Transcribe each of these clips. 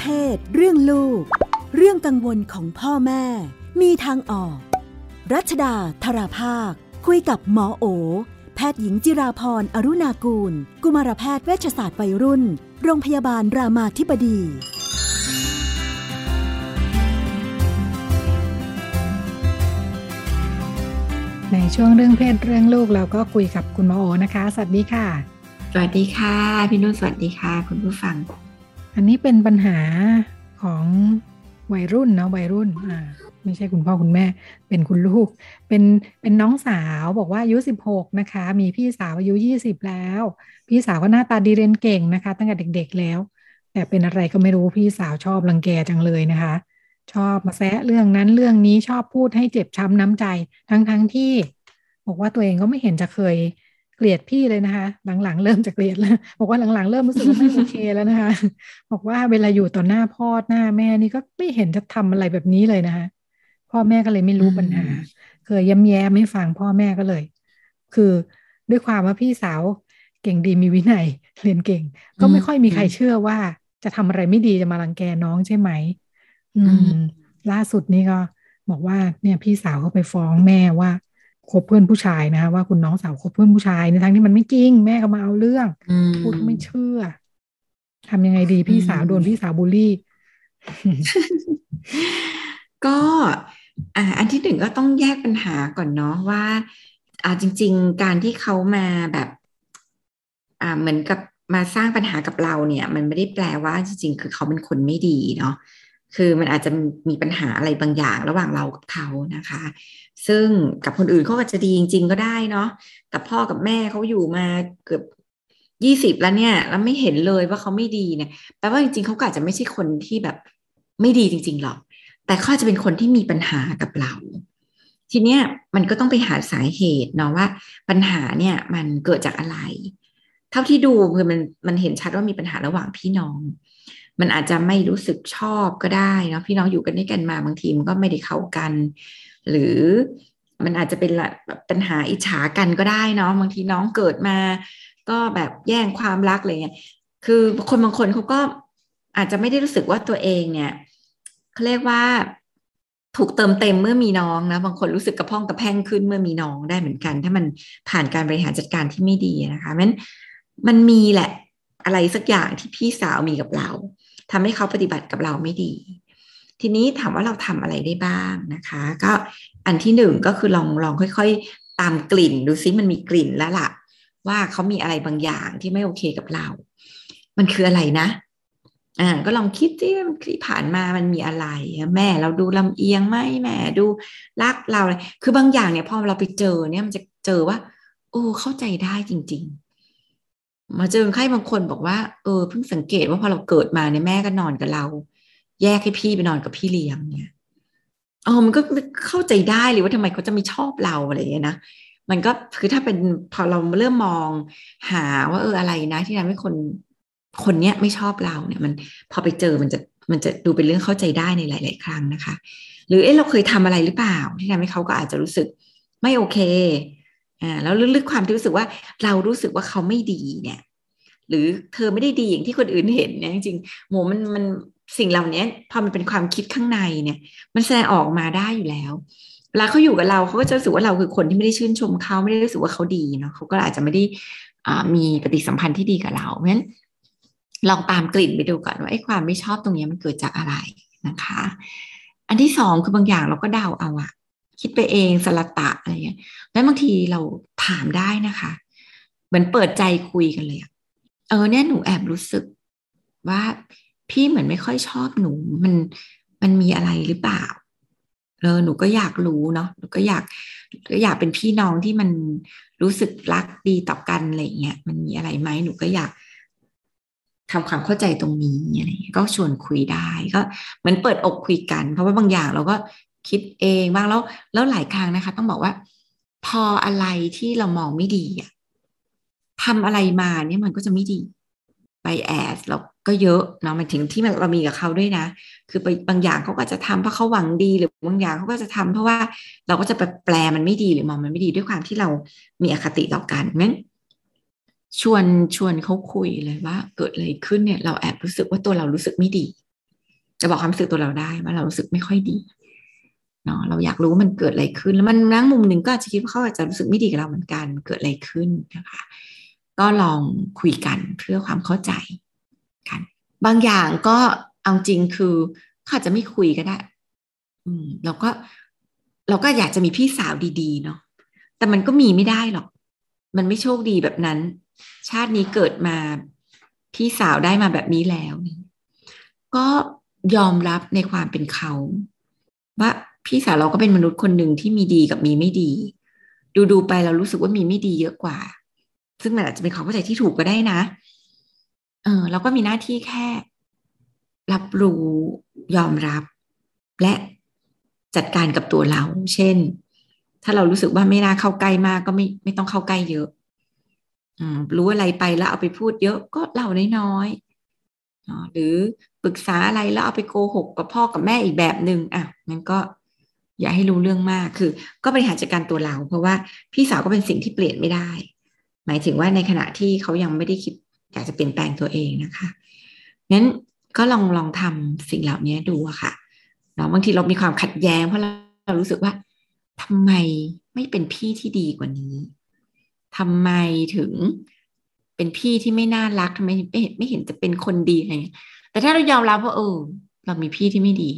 เพศ เรื่องลูก เรื่องกังวลของพ่อแม่ มีทางออก รัชดาธราภาค คุยกับหมอโอ แพทย์หญิงจิราพรอรุณากูล กุมารแพทย์เวชศาสตร์วัยรุ่น โรงพยาบาลรามาธิบดีในช่วงเรื่องเพศเรื่องลูกเราก็คุยกับคุณหมอโอนะคะ สวัสดีค่ะ สวัสดีค่ะ พี่นุ่นสวัสดีค่ะ คุณผู้ฟัง อันนี้เป็นปัญหาของวัยรุ่นเนาะวัยรุ่นอ่าไม่ใช่คุณพ่อคุณแม่ เป็นคุณลูก เป็นเป็นน้องสาวบอกว่าอายุสิบหกนะคะ มีพี่สาวอายุยี่สิบแล้ว พี่สาวก็หน้าตาดีเรียนเก่งนะคะ ตั้งแต่เด็ก ๆแล้ว แต่เป็นอะไรก็ไม่รู้พี่สาวชอบรังแกจังเลยนะคะ ชอบมาแซะเรื่องนั้นเรื่องนี้ชอบพูดให้เจ็บช้ำน้ำใจ ทั้งๆทที่ บอกว่าตัวเองก็ไม่เห็นจะเคย เกลียดพี่เลยนะคะ หลังๆ เริ่มจะเกลียดแล้ว บอกว่าหลังๆ เริ่มรู้สึกว่าไม่โอเคแล้วนะคะ บอกว่าเวลาอยู่ต่อหน้าพ่อหน้าแม่นี่ก็ไม่เห็นจะทำอะไรแบบนี้เลยนะคะ พ่อแม่ก็เลยไม่รู้ปัญหา เคยย้ำแย้มให้ฟังพ่อแม่ก็เลย คือด้วยความว่าพี่สาวเก่งดีมีวินัยเรียนเก่ง ก็ไม่ค่อยมีใครเชื่อว่าจะทำอะไรไม่ดีจะมารังแกน้องใช่ไหม อืม ล่าสุดนี่ก็บอกว่าเนี่ยพี่สาวเขาไปฟ้องแม่ว่า คบเพื่อนผู้ชายนะคะว่าคุณน้องสาวคบเพื่อนผู้ชายในทั้งที่มันไม่จริง แม่ก็มาเอาเรื่องพูดไม่เชื่อทำยังไงดีพี่สาวโดนพี่สาวบูลลี่ ก็อ่าอันที่หนึ่งก็ต้องแยกปัญหาก่อนเนาะว่า อ่าจริง ๆ การที่เขามาแบบ อ่าเหมือนกับมาสร้างปัญหากับเราเนี่ย มันไม่ได้แปลว่าจริง ๆ คือเขาเป็นคนไม่ดีเนาะ คือมันอาจจะมีปัญหาอะไรบางอย่างระหว่างเรากับเขานะคะ ซึ่งกับคนอื่นเขาอาจจะดีจริง ๆ ก็ได้เนาะแต่พ่อกับแม่เขาอยู่มาเกือบยี่สิบแล้วเนี่ย แล้วไม่เห็นเลยว่าเขาไม่ดีเนี่ยแปลว่าจริงๆเขาอาจจะไม่ใช่คนที่แบบไม่ดีจริง ๆหรอก แต่เขาจะเป็นคนที่มีปัญหากับเรา ทีเนี้ยมันก็ต้องไปหาสาเหตุเนาะว่า ปัญหาเนี่ยมันเกิดจากอะไร เท่าที่ดูคือมันมันเห็นชัดว่ามีปัญหาระหว่างพี่น้อง มันอาจจะไม่รู้สึกชอบก็ได้เนาะพี่น้องอยู่กันด้วยกันมาบางทีมันก็ไม่ได้เข้ากัน หรือมันอาจจะเป็นแบบปัญหาอิจฉากันก็ได้เนาะบางทีน้องเกิดมา ก็แบบแย่งความรักอะไรเงี้ยคือคนบางคนเขาก็อาจจะไม่ได้รู้สึกว่าตัวเองเนี่ยเขาเรียกว่าถูกเติมเต็มเมื่อมีน้องนะบางคนรู้สึกกระพ้องกระแพงขึ้นเมื่อมีน้องได้เหมือนกัน ถ้ามันผ่านการบริหารจัดการที่ไม่ดีนะคะมันมันมีแหละอะไรสักอย่างที่พี่สาวมีกับเรา ทำให้เขาปฏิบัติกับเราไม่ดี ทีนี้ถามว่าเราทำอะไรได้บ้างนะคะ ก็อันที่หนึ่งก็คือลองลองค่อย ๆ ตามกลิ่นดูซิมันมีกลิ่นแล้วล่ะ ว่าเขามีอะไรบางอย่างที่ไม่โอเคกับเรา มันคืออะไรนะอ่าก็ลองคิดที่ที่ผ่านมามันมีอะไร แม่เราดูลำเอียงไหมแม่ดูรักเราเลยคือบางอย่างเนี่ยพอเราไปเจอเนี่ยมันจะเจอว่า โอ้เข้าใจได้จริง ๆ มาเจอคนไข้บางคนบอกว่าเออเพิ่งสังเกตว่าพอเราเกิดมาเนี่ยแม่ก็นอนกับเรา แยกให้พี่ไปนอนกับพี่เลี้ยงเนี่ยอ๋อมันก็เข้าใจได้เลยว่าทำไมเขาจะไม่ชอบเราอะไรอย่างเงี้ยนะมันก็คือถ้าเป็นพอเราเริ่มมองหาว่าเอออะไรนะ ที่ทำให้คนคนเนี้ยไม่ชอบเราเนี่ย มันพอไปเจอมันจะมันจะดูเป็นเรื่องเข้าใจได้ในหลาย ๆ ครั้งนะคะ หรือเอ๊ะเราเคยทำอะไรหรือเปล่า ที่ทำให้เขาก็อาจจะรู้สึกไม่โอเค อ่าแล้วลึกๆความที่รู้สึกว่าเรารู้สึกว่าเขาไม่ดีเนี่ย หรือเธอไม่ได้ดีอย่างที่คนอื่นเห็นเนี่ยจริงๆโมมันมันสิ่งเหล่านี้พอมันเป็นความคิดข้างในเนี่ย มันแสดงออกมาได้อยู่แล้วเวลาเขาอยู่กับเราเขาก็จะรู้สึกว่าเราคือคนที่ไม่ได้ชื่นชมเขาไม่ได้รู้สึกว่าเขาดีเนาะเขาก็อาจจะไม่ได้มีปฏิสัมพันธ์ที่ดีกับเราเพราะฉะนั้นลองตามกลิ่นไปดูก่อนว่าไอ้ความไม่ชอบตรงนี้มันเกิดจากอะไรนะคะ อันที่สองคือบางอย่างเราก็เดาเอาอะ คิดไปเองสลัตะอะไรเงี้ยแล้วบางทีเราถามได้นะคะ เหมือนเปิดใจคุยกันเลยเออเนี่ยหนูแอบรู้สึกว่าพี่เหมือนไม่ค่อยชอบหนูมันมันมีอะไรหรือเปล่าเออหนูก็อยากรู้เนาะหนูก็อยากก็อยากเป็นพี่น้องที่มันรู้สึกรักดีต่อกันอะไรเงี้ยมันมีอะไรไหมหนูก็อยากทำความเข้าใจตรงนี้อะไรเงี้ยก็ชวนคุยได้ก็เหมือนเปิดอกคุยกัน เพราะว่าบางอย่างเราก็ คิดเองบ้างแล้วแล้วหลายครั้งนะคะ ต้องบอกว่า พออะไรที่เรามองไม่ดีอะทำอะไรมาเนี่ยมันก็จะไม่ดีไปแอดเราก็เยอะเนาะมันถึงที่เรามีกับเขาด้วยนะ คือไปบางอย่างเขาก็จะทำเพราะเขาหวังดีหรือบางอย่างเขาก็จะทำเพราะว่าเราก็จะไปแปลมันไม่ดีหรือมองมันไม่ดีด้วยความที่เรามีอคติต่อกันงั้นชวนชวนเขาคุยเลยว่า เกิดอะไรขึ้นเนี่ย เราแอบรู้สึกว่าตัวเรารู้สึกไม่ดี จะบอกความรู้สึกตัวเราได้ว่าเรารู้สึกไม่ค่อยดี เนาะเราอยากรู้ว่ามันเกิดอะไรขึ้น แล้วมันนั่งมุมหนึ่งก็อาจจะคิดว่าเขาอาจจะรู้สึกไม่ดีกับเราเหมือนกันเกิดอะไรขึ้นนะคะก็ลองคุยกันเพื่อความเข้าใจกัน บางอย่างก็เอาจริงคือเขาอาจจะไม่คุยก็ได้ อืมเราก็เราก็อยากจะมีพี่สาวดีๆเนาะแต่มันก็มีไม่ได้หรอก มันไม่โชคดีแบบนั้น ชาตินี้เกิดมาพี่สาวได้มาแบบนี้แล้ว ก็ยอมรับในความเป็นเขา ว่า พี่สาวเราก็เป็นมนุษย์คนหนึ่งที่มีดีกับมีไม่ดี ดูดูไปเรารู้สึกว่ามีไม่ดีเยอะกว่า ซึ่งมันอาจจะเป็นความเข้าใจที่ถูกก็ได้นะ เออเราก็มีหน้าที่แค่ รับรู้ยอมรับ และจัดการกับตัวเรา เช่น ถ้าเรารู้สึกว่าไม่น่าเข้าใกล้มากก็ไม่ไม่ต้องเข้าใกล้เยอะรู้อะไรไปแล้วเอาไปพูดเยอะก็เล่าน้อยๆหรือปรึกษาอะไรแล้วเอาไปโกหกกับพ่อกับแม่อีกแบบหนึง่งอะมันก็ อย่าให้รู้เรื่องมากคือ ก็บริหารจัดการตัวเรา เพราะว่าพี่สาวก็เป็นสิ่งที่เปลี่ยนไม่ได้ หมายถึงว่าในขณะที่เขายังไม่ได้คิดอยากจะเปลี่ยนแปลงตัวเองนะคะงั้นก็ลองลองทำสิ่งเหล่านี้ดูค่ะเนาะบางทีเรามีความขัดแย้ง เพราะเราเรารู้สึกว่าทำไมไม่เป็นพี่ที่ดีกว่านี้ทำไมถึงเป็นพี่ที่ไม่น่ารักทำไมไม่เห็นไม่เห็นจะเป็นคนดีอะไรแต่ถ้าเรายอมรับว่าเออเรามีพี่ที่ไม่ดี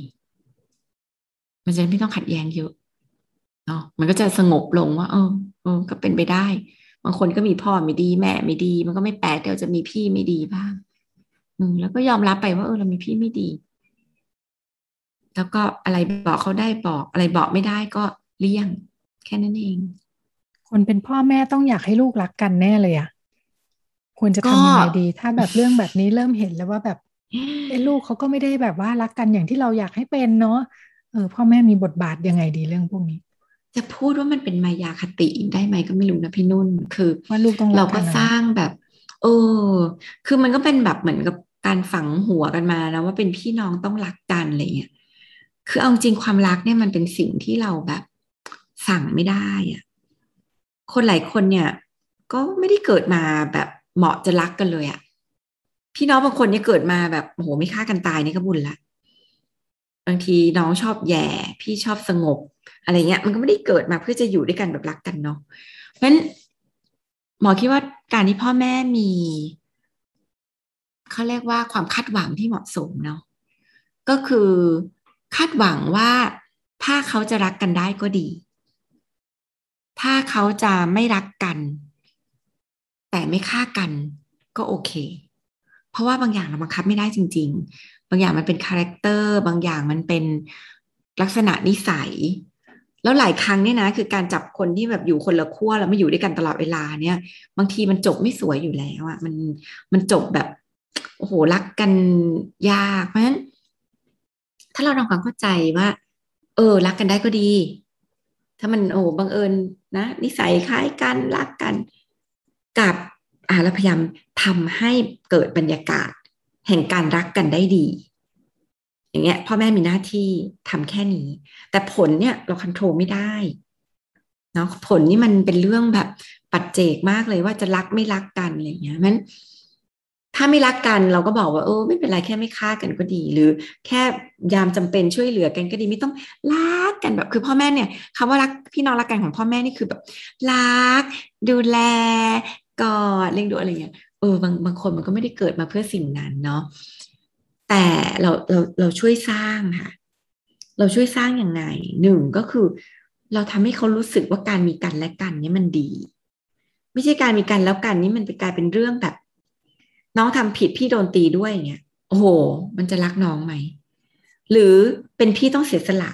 มันจะไม่ต้องขัดแย้งเยอะเนาะมันก็จะสงบลงว่า เออเออก็เป็นไปได้ บางคนก็มีพ่อไม่ดี แม่ไม่ดี มันก็ไม่แปลกที่เราจะมีพี่ไม่ดีบ้างอืมแล้วก็ยอมรับไปว่าเออเรามีพี่ไม่ดี แล้วก็อะไรบอกเขาได้บอก อะไรบอกไม่ได้ก็เลี่ยง แค่นั้นเอง คนเป็นพ่อแม่ต้องอยากให้ลูกรักกันแน่เลยอะควรจะทำยังไงดี ถ้าแบบเรื่องแบบนี้เริ่มเห็นแล้วว่าแบบไอ้ลูกเขาก็ไม่ได้แบบว่ารักกันอย่างที่เราอยากให้เป็นเนาะ เออพ่อแม่มีบทบาทยังไงดีเรื่องพวกนี้ จะพูดว่ามันเป็นมายาคติได้ไหมก็ไม่รู้นะพี่นุ่น คือว่าลูกต้องเราก็สร้างแบบเออคือมันก็เป็นแบบเหมือนกับการฝังหัวกันมาแล้วว่าเป็นพี่น้องต้องรักกันอะไรเงี้ยคือเอาจริงความรักเนี่ยมันเป็นสิ่งที่เราแบบสั่งไม่ได้อะคนหลายคนเนี่ย ก็ไม่ได้เกิดมาแบบเหมาะจะรักกันเลยอะพี่น้องบางคนเนี่ยเกิดมาแบบโอ้โหไม่ฆ่ากันตายนี่ก็บุญละ บางทีน้องชอบแย่พี่ชอบสงบ อะไรเงี้ย มันก็ไม่ได้เกิดมาเพื่อจะอยู่ด้วยกันแบบรักกันเนาะเพราะฉะนั้นหมอคิดว่าการที่พ่อแม่มีเขาเรียกว่าความคาดหวังที่เหมาะสมเนาะก็คือคาดหวังว่าถ้าเขาจะรักกันได้ก็ดี ถ้าเขาจะไม่รักกัน แต่ไม่ฆ่ากันก็โอเค เพราะว่าบางอย่างเราบังคับไม่ได้จริง บางอย่างมันเป็น character บางอย่างมันเป็นลักษณะนิสัย แล้วหลายครั้งเนี่ยนะ คือการจับคนที่แบบอยู่คนละขั้วแล้วไม่อยู่ด้วยกันตลอดเวลาเนี่ย บางทีมันจบไม่สวยอยู่แล้วอะมันมันจบแบบโอ้โหรักกันยากเพราะฉะนั้น ถ้าเราทำความเข้าใจว่า เออ รักกันได้ก็ดี ถ้ามันโอ้บังเอิญนะนิสัยคล้ายกันรักกันกับอ่าเราพยายามทำให้เกิดบรรยากาศ แห่งการรักกันได้ดี อย่างเงี้ยพ่อแม่มีหน้าที่ทำแค่นี้ แต่ผลเนี่ยเราควบคุมไม่ได้เนาะผลนี่มันเป็นเรื่องแบบปัจเจกมากเลยว่าจะรักไม่รักกันอะไรเงี้ยมันถ้าไม่รักกันเราก็บอกว่าเออไม่เป็นไรแค่ไม่ฆ่ากันก็ดี หรือแค่ยามจำเป็นช่วยเหลือกันก็ดีไม่ต้องรักกันแบบคือพ่อแม่เนี่ยคำว่ารักพี่น้องรักกันของพ่อแม่นี่คือแบบรักดูแลกอดเลี้ยงดูอะไรเงี้ย ออบางบางคนมันก็ไม่ได้เกิดมาเพื่อสิ่งนั้นเนาะแต่เราเราเราช่วยสร้างค่ะ เราช่วยสร้างยังไงหนึ่งก็คือ เราทำให้เขารู้สึกว่าการมีกันและกันนี่มันดี ไม่ใช่การมีกันแล้วกันนี่มันไปกลายเป็นเรื่องแบบ น้องทำผิดพี่โดนตีด้วยเงี้ยโอ้โห มันจะรักน้องไหมหรือเป็นพี่ต้องเสียสละ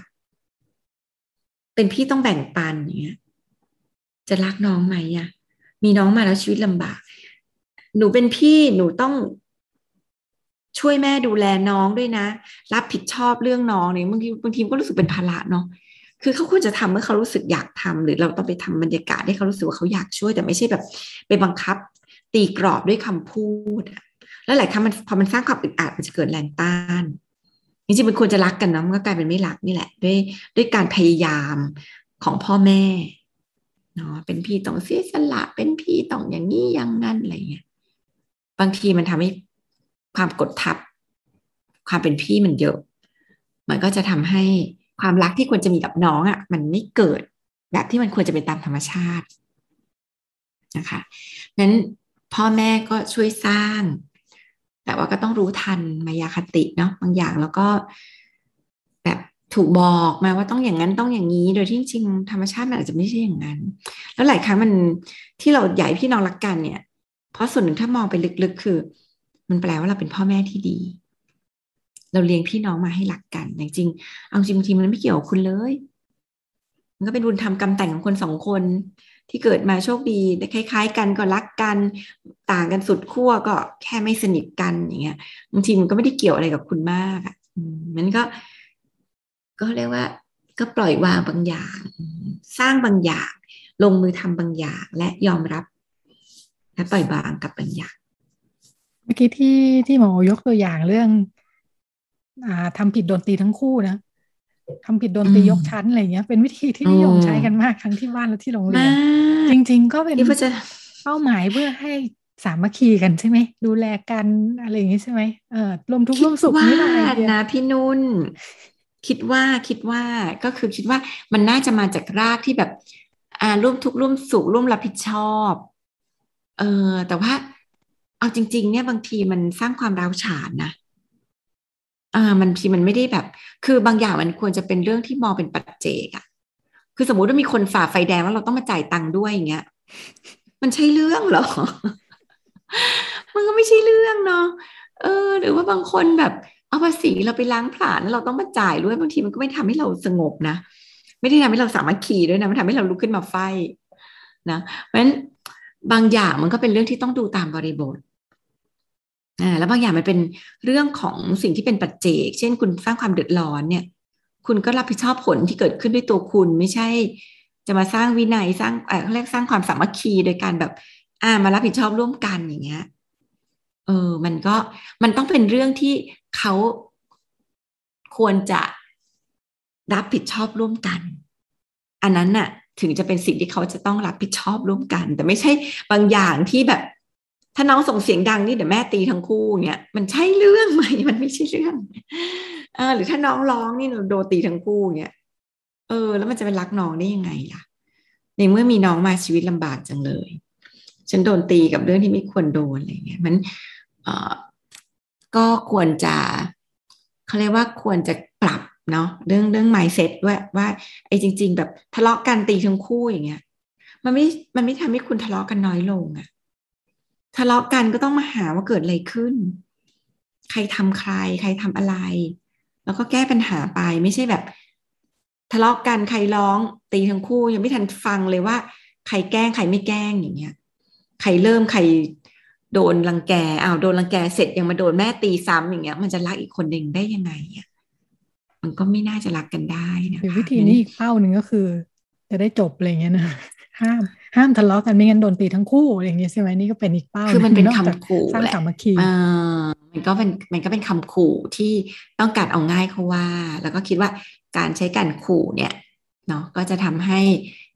เป็นพี่ต้องแบ่งปันอย่างเงี้ยจะรักน้องไหมอะมีน้องมาแล้วชีวิตลำบาก หนูเป็นพี่หนูต้องช่วยแม่ดูแลน้องด้วยนะ รับผิดชอบเรื่องน้องเนี่ยบางทีบางทีก็รู้สึกเป็นภาระเนาะคือเขาควรจะทำเมื่อเขารู้สึกอยากทำหรือเราต้องไปทำบรรยากาศให้เขารู้สึกว่าเขาอยากช่วย แต่ไม่ใช่แบบไปบังคับ ตีกรอบด้วยคำพูดแล้วหลายครั้งมันพอมันสร้างความอึดอัดมันจะเกิดแรงต้านจริงๆมันควรจะรักกันนะมันก็กลายเป็นไม่รักนี่แหละ ด้วยด้วยการพยายามของพ่อแม่เนาะเป็นพี่ต้องเสียสละเป็นพี่ต้องอย่างนี้อย่างนั้นอะไรเงี้ย บางทีมันทำให้ความกดทับ ความเป็นพี่มันเยอะ มันก็จะทำให้ความรักที่ควรจะมีกับน้องอะ่ะ มันไม่เกิดแบบที่มันควรจะเป็นตามธรรมชาตินะคะนั้นพ่อแม่ก็ช่วยสร้าง แต่ว่าก็ต้องรู้ทันมายาคติเนาะบางอย่างแล้วก็แบบถูกบอกมาว่าต้องอย่างนั้นต้องอย่างนี้ โดยที่จริงธรรมชาติมันอาจจะไม่ใช่อย่างนั้น แล้วหลายครั้งมันที่เราใหญ่พี่น้องรักกันเนี่ย เพราะส่วนหนึ่งถ้ามองไปลึกๆ คือ มันแปลว่าเราเป็นพ่อแม่ที่ดี เราเลี้ยงพี่น้องมาให้รักกันจริงๆเอาจริงบางทีมันไม่เกี่ยวคุณเลย มันก็เป็นบุญธรรมกรรมแต่งของคนสองคน ที่เกิดมาโชคดีคล้าย ๆ กันก็รักกัน ต่างกันสุดขั้วก็แค่ไม่สนิทกันอย่างเงี้ยบางทีมันก็ไม่ได้เกี่ยวอะไรกับคุณมากอะมันก็ ก็เรียกว่า ก็ปล่อยวางบางอย่าง สร้างบางอย่าง ลงมือทำบางอย่าง และยอมรับ และปล่อยวางกับบางอย่างเมื่อกี้ที่ที่หมอยกตัวอย่างเรื่อง อ่าทำผิดโดนตีทั้งคู่นะทำผิดโดนตียกชั้นอะไรเงี้ย เป็นวิธีที่นิยมใช้กันมากทั้งที่บ้านและที่โรงเรียน จริง ๆ ก็เป็นเป้าหมายเพื่อให้สามัคคีกันใช่ไหม ดูแลกันอะไรอย่างนี้ใช่ไหมเออรวมทุกข์ร่วมสุขนี่แหละนะพี่นุ่น คิดว่าคิดว่าก็คือคิดว่ามันน่าจะมาจากรากที่แบบ อ่าร่วมทุกข์ร่วมสุขร่วมรับผิดชอบ เออแต่ว่า เอาจริง ๆ เนี่ยบางทีมันสร้างความร้าวฉานนะอ่ามันทีมันไม่ได้แบบ คือบางอย่างมันควรจะเป็นเรื่องที่มองเป็นปัจเจกอะคือสมมุติว่ามีคนฝ่าไฟแดงแล้วเราต้องมาจ่ายตังค์ด้วยอย่างเงี้ย มันใช่เรื่องหรอ มันก็ไม่ใช่เรื่องเนาะเออ หรือว่าบางคนแบบเอาภาษีเราไปล้างผลาญเราต้องมาจ่ายด้วยบางทีมันก็ไม่ทำให้เราสงบนะไม่ได้ทำให้เราสามารถขี่ด้วยนะมันทำให้เราลุกขึ้นมาไฟนะเพราะฉะนั้น บางอย่างมันก็เป็นเรื่องที่ต้องดูตามบริบทอ่าแล้วบางอย่างมันเป็นเรื่องของสิ่งที่เป็นปัจเจก เช่น คุณสร้างความเดือดร้อนเนี่ย คุณก็รับผิดชอบผลที่เกิดขึ้นด้วยตัวคุณไม่ใช่ จะมาสร้างวินัยสร้างเออเรียกสร้างความสามัคคีโดยการแบบ อ่ามารับผิดชอบร่วมกันอย่างเงี้ยเออ มันก็มันต้องเป็นเรื่องที่เขาควรจะรับผิดชอบร่วมกัน อันนั้นน่ะ ถึงจะเป็นสิ่งที่เขาจะต้องรับผิดชอบร่วมกัน แต่ไม่ใช่บางอย่างที่แบบ ถ้าน้องส่งเสียงดังนี่เดี๋ยวแม่ตีทั้งคู่เนี่ยมันใช่เรื่องไหมมันไม่ใช่เรื่องเออหรือถ้าน้องร้องนี่โดนตีทั้งคู่เนี่ยเออ แล้วมันจะเป็นรักน้องได้ยังไงล่ะ ในเมื่อมีน้องมาชีวิตลำบากจังเลย ฉันโดนตีกับเรื่องที่ไม่ควรโดนอะไรเงี้ยมันเออก็ควรจะเขาเรียกว่าควรจะ เนาะเรื่องเรื่อง mindset ด้วยว่าไอ้จริง ๆ แบบทะเลาะกันตีทั้งคู่อย่างเงี้ย มันไม่มันไม่ทำให้คุณทะเลาะกันน้อยลงอะทะเลาะกันก็ต้องมาหาว่าเกิดอะไรขึ้น ใครทำใคร ใครทำอะไร แล้วก็แก้ปัญหาไปไม่ใช่แบบ ทะเลาะกันใครร้องตีทั้งคู่ยังไม่ทันฟังเลยว่า ใครแกล้งใครไม่แกล้งอย่างเงี้ย ใครเริ่มใครโดนรังแกอ้าวโดนรังแกเสร็จยังมาโดนแม่ตีซ้ำอย่างเงี้ย มันจะรักอีกคนหนึ่งได้ยังไงอะ มันก็ไม่น่าจะรักกันได้นะวิธีนี้อีกเป้าหนึ่งก็คือ จะได้จบอะไรเงี้ยนะห้ามห้ามทะเลาะกันไม่งั้นโดนตีทั้งคู่อะไรอย่างเงี้ยใช่ไหมนี่ก็เป็นอีกเป้าคือมันเป็นคำขู่สร้างสามัคคีอ่ามันก็เป็นมันก็เป็นคำขู่ที่ต้องการเอาง่ายเขาว่า แล้วก็คิดว่าการใช้การขู่เนี่ยเนาะก็จะทำให้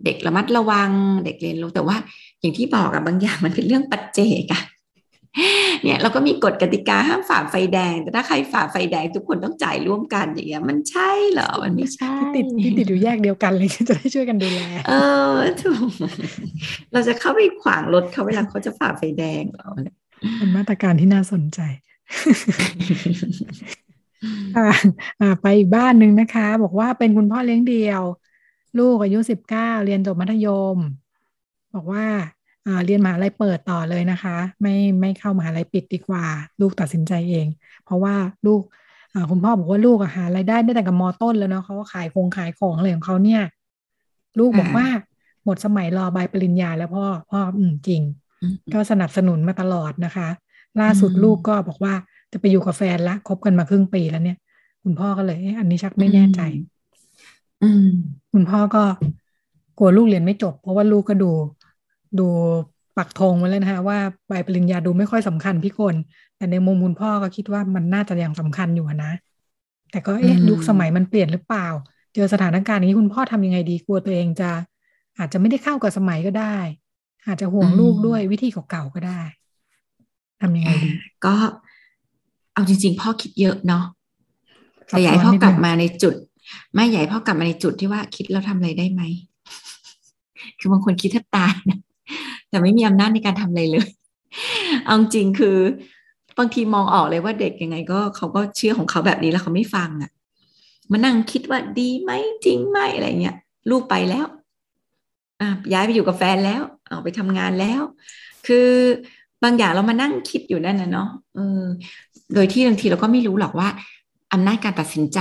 เด็กระมัดระวังเด็กเรียนรู้แต่ว่าอย่างที่บอกอะบางอย่างมันเป็นเรื่องปัจเจกอะ เนี่ยเราก็มีกฎกติกาห้ามฝ่าไฟแดง แต่ถ้าใครฝ่าไฟแดงทุกคนต้องจ่ายร่วมกันอย่างเงี้ยมันใช่เหรอมันไม่ใช่ที่ติดที่ติดอยู่แยกเดียวกันเลยจะได้ช่วยกันดูแลเออถูกเราจะเข้าไปขวางรถเขาเวลาเขาจะฝ่าไฟแดงเหรอเป็นมาตรการที่น่าสนใจไปอีกบ้านหนึ่งนะคะ บอกว่าเป็นคุณพ่อเลี้ยงเดี่ยว ลูกอายุสิบเก้าเรียนจบมัธยม บอกว่า เรียนมหาลัยเปิดต่อเลยนะคะ ไม่ไม่เข้ามหาลัยปิดดีกว่า ลูกตัดสินใจเอง เพราะว่าลูกคุณพ่อบอกว่าลูกหารายได้ได้แต่กับมอต้นแล้วเนาะเขาก็ขายคงขายของอะไรของเขาเนี่ย ลูกบอกว่าหมดสมัยรอใบปริญญาแล้วพ่อพ่ออืมจริง ก็สนับสนุนมาตลอดนะคะ ล่าสุดลูกก็บอกว่าจะไปอยู่กับแฟนละคบกันมาครึ่งปีแล้วเนี่ย คุณพ่อก็เลยอันนี้ชักไม่แน่ใจ อืม คุณพ่อก็กลัวลูกเรียนไม่จบ เพราะว่าลูกก็ดู ดูปักธงไว้เลยนะคะว่าใบปริญญาดูไม่ค่อยสำคัญพี่คนแต่ในมุมคุณพ่อก็คิดว่ามันน่าจะยังสำคัญอยู่นะ แต่ก็เอ๊ะยุคสมัยมันเปลี่ยนหรือเปล่า เจอสถานการณ์นี้คุณพ่อทำยังไงดีกลัวตัวเองจะ อาจจะไม่ได้เข้ากับสมัยก็ได้ อาจจะห่วงลูกด้วยวิธีเก่าๆก็ได้ทำยังไงดี ก็เอาจริง ๆ พ่อคิดเยอะเนาะแต่ใหญ่พ่อกลับมาในจุด ไม่ใหญ่พ่อกลับมาในจุดที่ว่าคิดแล้วทำอะไรได้ไหมคือบางคนคิดแทบตายนะ แต่ไม่มีอำนาจในการทำอะไรเลย เอาจริงคือบางทีมองออกเลยว่าเด็กยังไงก็เขาก็เชื่อของเขาแบบนี้แล้วเขาไม่ฟังอะ่ะมานั่งคิดว่าดีไหมจริงไหมอะไรเงี้ยลูกไปแล้วอะย้ายไปอยู่กับแฟนแล้วเอาไปทำงานแล้ว คือบางอย่างเรามานั่งคิดอยู่นั่นนะเนาะเออโดยที่บางทีเราก็ไม่รู้หรอกว่าอำนาจการตัดสินใจ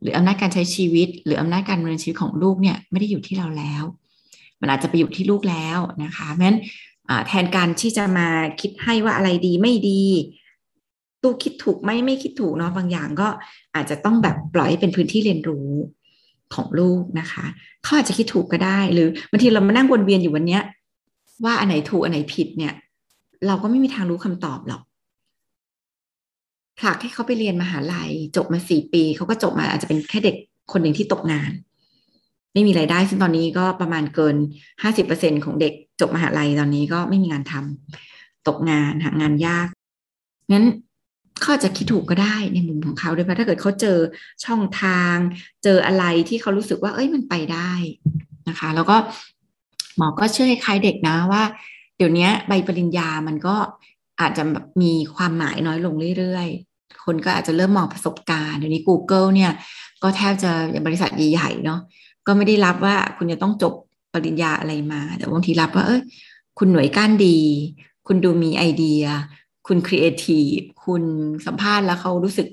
หรืออำนาจการใช้ชีวิต หรืออำนาจการดำเนินชีวิตของลูกเนี่ยไม่ได้อยู่ที่เราแล้ว มันอาจจะไปอยู่ที่ลูกแล้วนะคะเพราะฉะนั้นแทนการที่จะมาคิดให้ว่าอะไรดีไม่ดีตู้คิดถูกไหมไม่คิดถูกเนาะบางอย่างก็อาจจะต้องแบบปล่อยให้เป็นพื้นที่เรียนรู้ของลูกนะคะเขาอาจจะคิดถูกก็ได้ หรือบางทีเรามานั่งวนเวียนอยู่วันเนี้ย ว่าอันไหนถูกอันไหนผิดเนี่ย เราก็ไม่มีทางรู้คำตอบหรอกผลักให้เขาไปเรียนมหาลัยจบมาสี่ปีเขาก็จบมาอาจจะเป็นแค่เด็กคนหนึ่งที่ตกงาน ไม่มีไรายได้ ซึ่งตอนนี้ก็ประมาณเกินห้าสิบเปอร์เซ็นของเด็กจบมหาลัยตอนนี้ก็ไม่มีงานทำตกงานหางานยากงั้นเขาจะคิดถูกก็ได้ในมุมของเขาด้วยเพราะถ้าเกิดเขาเจอช่องทาง เจออะไรที่เขารู้สึกว่า เอ้ยมันไปได้นะคะ แล้วก็หมอก็เชื่อคล้ายเด็กนะว่า เดี๋ยวนี้ใบปริญญามันก็อาจจะมีความหมายน้อยลงเรื่อยๆ คนก็อาจจะเริ่มมองประสบการณ์เดี๋ยวนี้ Google เนี่ย ก็แทบจะบริษัทใหญ่ๆเนาะ ก็ไม่ได้รับว่าคุณจะต้องจบปริญญาอะไรมา แต่บางทีรับว่า เอ้ยคุณหน่วยก้านดี คุณดูมีไอเดีย คุณครีเอทีฟคุณสัมภาษณ์แล้วเขารู้สึก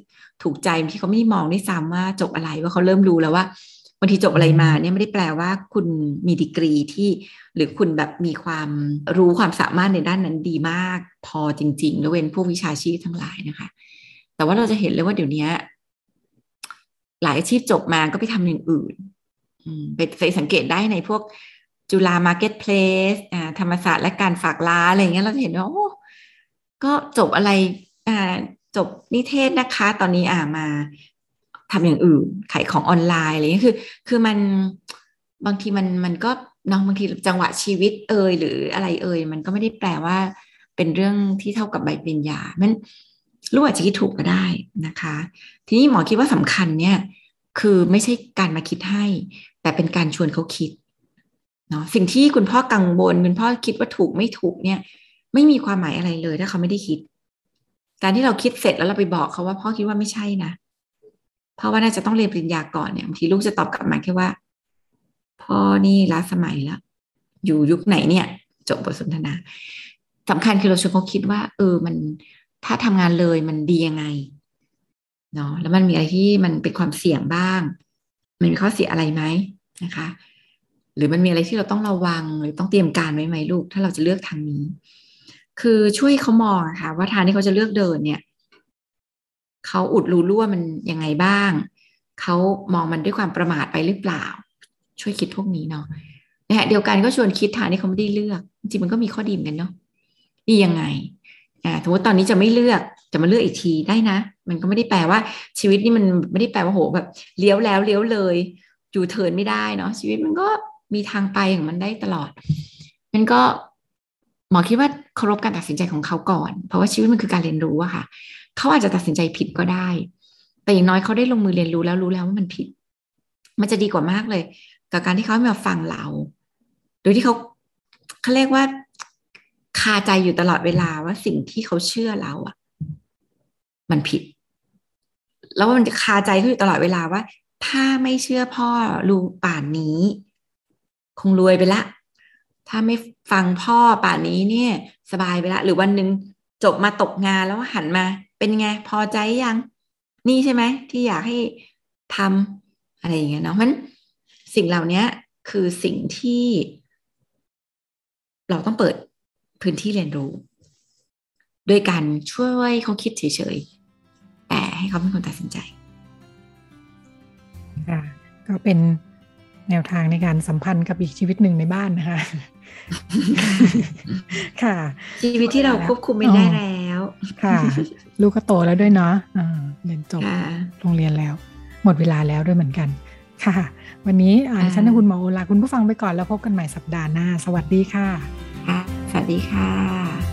ถูกใจที่เขาไม่ได้มองได้ซ้ำว่าจบอะไรว่าเขาเริ่มรู้แล้วว่าบางทีจบอะไรมาเนี่ยไม่ได้แปลว่าคุณมีดีกรีที่ หรือคุณแบบมีความรู้ความสามารถในด้านนั้นดีมาก พอจริงๆแล้วเว้นพวกวิชาชีพทั้งหลายนะคะ แต่ว่าเราจะเห็นเลยว่าเดี๋ยวนี้หลายอาชีพจบมาก็ไปทำอย่างอื่น ไปสังเกตได้ในพวกจุฬามาร์เก็ตเพลสธรรมศาสตร์และการฝากร้านอะไรเงี้ยเราจะเห็นว่าโอ้ก็จบอะไรจบนิเทศนะคะ ตอนนี้อ่ามาทำอย่างอื่นขายของออนไลน์อะไรเงี้ยคือ คือมันบางทีมันมันก็น้องบางทีจังหวะชีวิตเอ่ยหรืออะไรเอ่ยมันก็ไม่ได้แปลว่า เป็นเรื่องที่เท่ากับใบปริญญามันรู้อาจจะคิดถูกก็ได้นะคะ ทีนี้หมอคิดว่าสำคัญเนี่ย คือไม่ใช่การมาคิดให้ แต่เป็นการชวนเขาคิดเนาะสิ่งที่คุณพ่อกังวลคุณพ่อคิดว่าถูกไม่ถูกเนี่ย ไม่มีความหมายอะไรเลย ถ้าเขาไม่ได้คิด การที่เราคิดเสร็จแล้วเราไปบอกเขาว่าพ่อคิดว่าไม่ใช่นะเพราะว่าน่าจะต้องเรียนปริญญาก่อนเนี่ยบางทีลูกจะตอบกลับมาแค่ว่า พ่อนี่ล้าสมัยแล้ว อยู่ยุคไหนเนี่ย จบบทสนทนาสำคัญคือเราชวนเขาคิดว่า เออมันถ้าทำงานเลยมันดียังไงเนาะแล้วมันมีอะไรที่มันเป็นความเสี่ยงบ้าง มันมีข้อเสียอะไรไหมนะคะ หรือมันมีอะไรที่เราต้องระวังหรือต้องเตรียมการไว้ไหมลูก ถ้าเราจะเลือกทางนี้ คือช่วยเขามองค่ะ ว่าทางที่เขาจะเลือกเดินเนี่ยเขาอุดรูรั่วมันยังไงบ้างเขามองมันด้วยความประมาทไปหรือเปล่า ช่วยคิดพวกนี้เนาะนะเดียวกันก็ชวนคิดทางที่เขาไม่ได้เลือก จริงมันก็มีข้อดีเหมือนกันเนาะดียังไงอ่าสมมติตอนนี้จะไม่เลือก จะมาเลือกอีกทีได้นะ มันก็ไม่ได้แปลว่าชีวิตนี่มันไม่ได้แปลว่าโหแบบเลี้ยวแล้วเลี้ยวเลยอยู่เทินไม่ได้เนาะชีวิตมันก็มีทางไปของมันได้ตลอด มันก็หมอคิดว่าเคารพการตัดสินใจของเขาก่อน เพราะว่าชีวิตมันคือการเรียนรู้อะค่ะ เขาอาจจะตัดสินใจผิดก็ได้ แต่อย่างน้อยเขาได้ลงมือเรียนรู้แล้วรู้แล้วว่ามันผิด มันจะดีกว่ามากเลยกับการที่เขามาฟังเรา โดยที่เขาเขาเรียกว่าคาใจอยู่ตลอดเวลาว่าสิ่งที่เขาเชื่อเราอะ มันผิด แล้วมันจะคาใจเขาอยู่ตลอดเวลาว่า ถ้าไม่เชื่อพ่อลุงป่านนี้ คงรวยไปละ ถ้าไม่ฟังพ่อป่านนี้เนี่ย สบายไปละ หรือวันหนึ่งจบมาตกงานแล้วหันมา เป็นไงพอใจยัง นี่ใช่ไหมที่อยากให้ทำอะไรอย่างเงี้ยเนาะเพราะสิ่งเหล่านี้คือสิ่งที่ เราต้องเปิดพื้นที่เรียนรู้ โดยการช่วยเขาคิดเฉยๆ ให้เขาเป็นคนตัดสินใจค่ะก็เป็นแนวทางในการสัมพันธ์กับอีกชีวิตหนึ่งในบ้านนะคะ ค่ะ ชีวิตที่เราควบคุมไม่ได้แล้ว ค่ะ ลูกก็โตแล้วด้วยเนาะเรียนจบโรงเรียนแล้ว หมดเวลาแล้วด้วยเหมือนกัน ค่ะ วันนี้ฉันและคุณหมอโอลาคุณผู้ฟังไปก่อนแล้วพบกันใหม่สัปดาห์หน้า สวัสดีค่ะ ค่ะ สวัสดีค่ะ